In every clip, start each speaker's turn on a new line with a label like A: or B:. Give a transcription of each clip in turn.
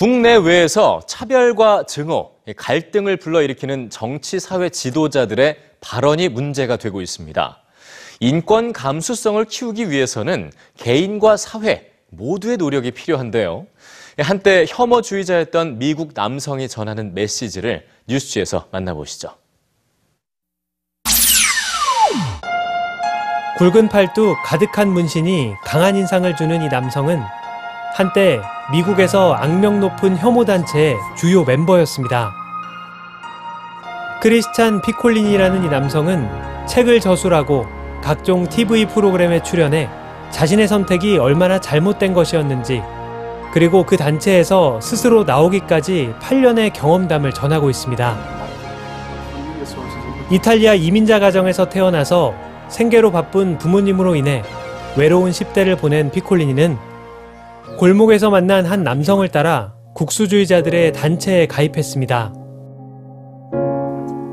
A: 국내외에서 차별과 증오, 갈등을 불러일으키는 정치 사회 지도자들의 발언이 문제가 되고 있습니다. 인권 감수성을 키우기 위해서는 개인과 사회 모두의 노력이 필요한데요. 한때 혐오주의자였던 미국 남성이 전하는 메시지를 뉴스지에서 만나보시죠.
B: 굵은 팔뚝 가득한 문신이 강한 인상을 주는 이 남성은 한때 미국에서 악명 높은 혐오단체의 주요 멤버였습니다. 크리스찬 피콜린이라는 이 남성은 책을 저술하고 각종 TV 프로그램에 출연해 자신의 선택이 얼마나 잘못된 것이었는지 그리고 그 단체에서 스스로 나오기까지 8년의 경험담을 전하고 있습니다. 이탈리아 이민자 가정에서 태어나서 생계로 바쁜 부모님으로 인해 외로운 10대를 보낸 피콜리니는 골목에서 만난 한 남성을 따라 국수주의자들의 단체에 가입했습니다.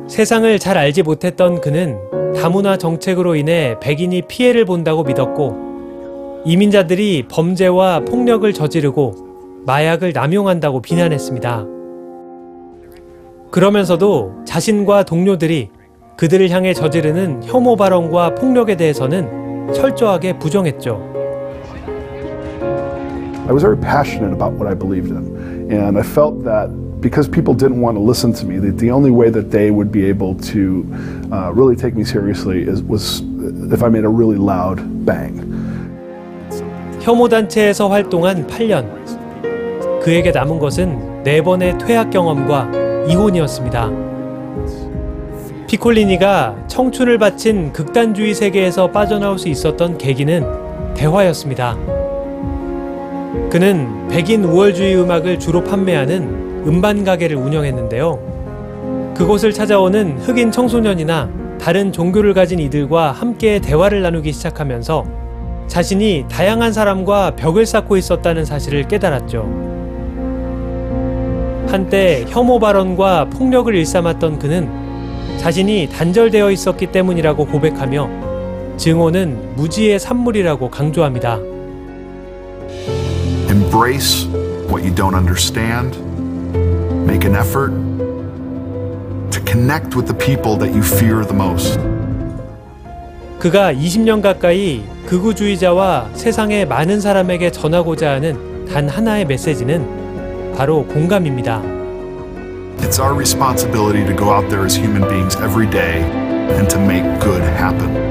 B: 세상을 잘 알지 못했던 그는 다문화 정책으로 인해 백인이 피해를 본다고 믿었고 이민자들이 범죄와 폭력을 저지르고 마약을 남용한다고 비난했습니다. 그러면서도 자신과 동료들이 그들을 향해 저지르는 혐오 발언과 폭력에 대해서는 철저하게 부정했죠.
C: I was very passionate about what I believed in. And I felt that because people didn't want to listen to me, that the only way that they would be able to uh, really take me seriously is, was if I made a really loud bang.
B: 혐오단체에서 활동한 8년. 그에게 남은 것은 네 번의 퇴학 경험과 이혼이었습니다. 피콜리니가 청춘을 바친 극단주의 세계에서 빠져나올 수 있었던 계기는 대화였습니다. 그는 백인 우월주의 음악을 주로 판매하는 음반 가게를 운영했는데요. 그곳을 찾아오는 흑인 청소년이나 다른 종교를 가진 이들과 함께 대화를 나누기 시작하면서 자신이 다양한 사람과 벽을 쌓고 있었다는 사실을 깨달았죠. 한때 혐오 발언과 폭력을 일삼았던 그는 자신이 단절되어 있었기 때문이라고 고백하며 증오는 무지의 산물이라고 강조합니다.
D: Embrace what you don't understand. Make an effort to connect with the people that you fear the most.
B: 그가 20년 가까이 극우주의자와 세상의 많은 사람에게 전하고자 하는 단 하나의 메시지는 바로 공감입니다.
D: It's our responsibility to go out there as human beings every day and to make good happen.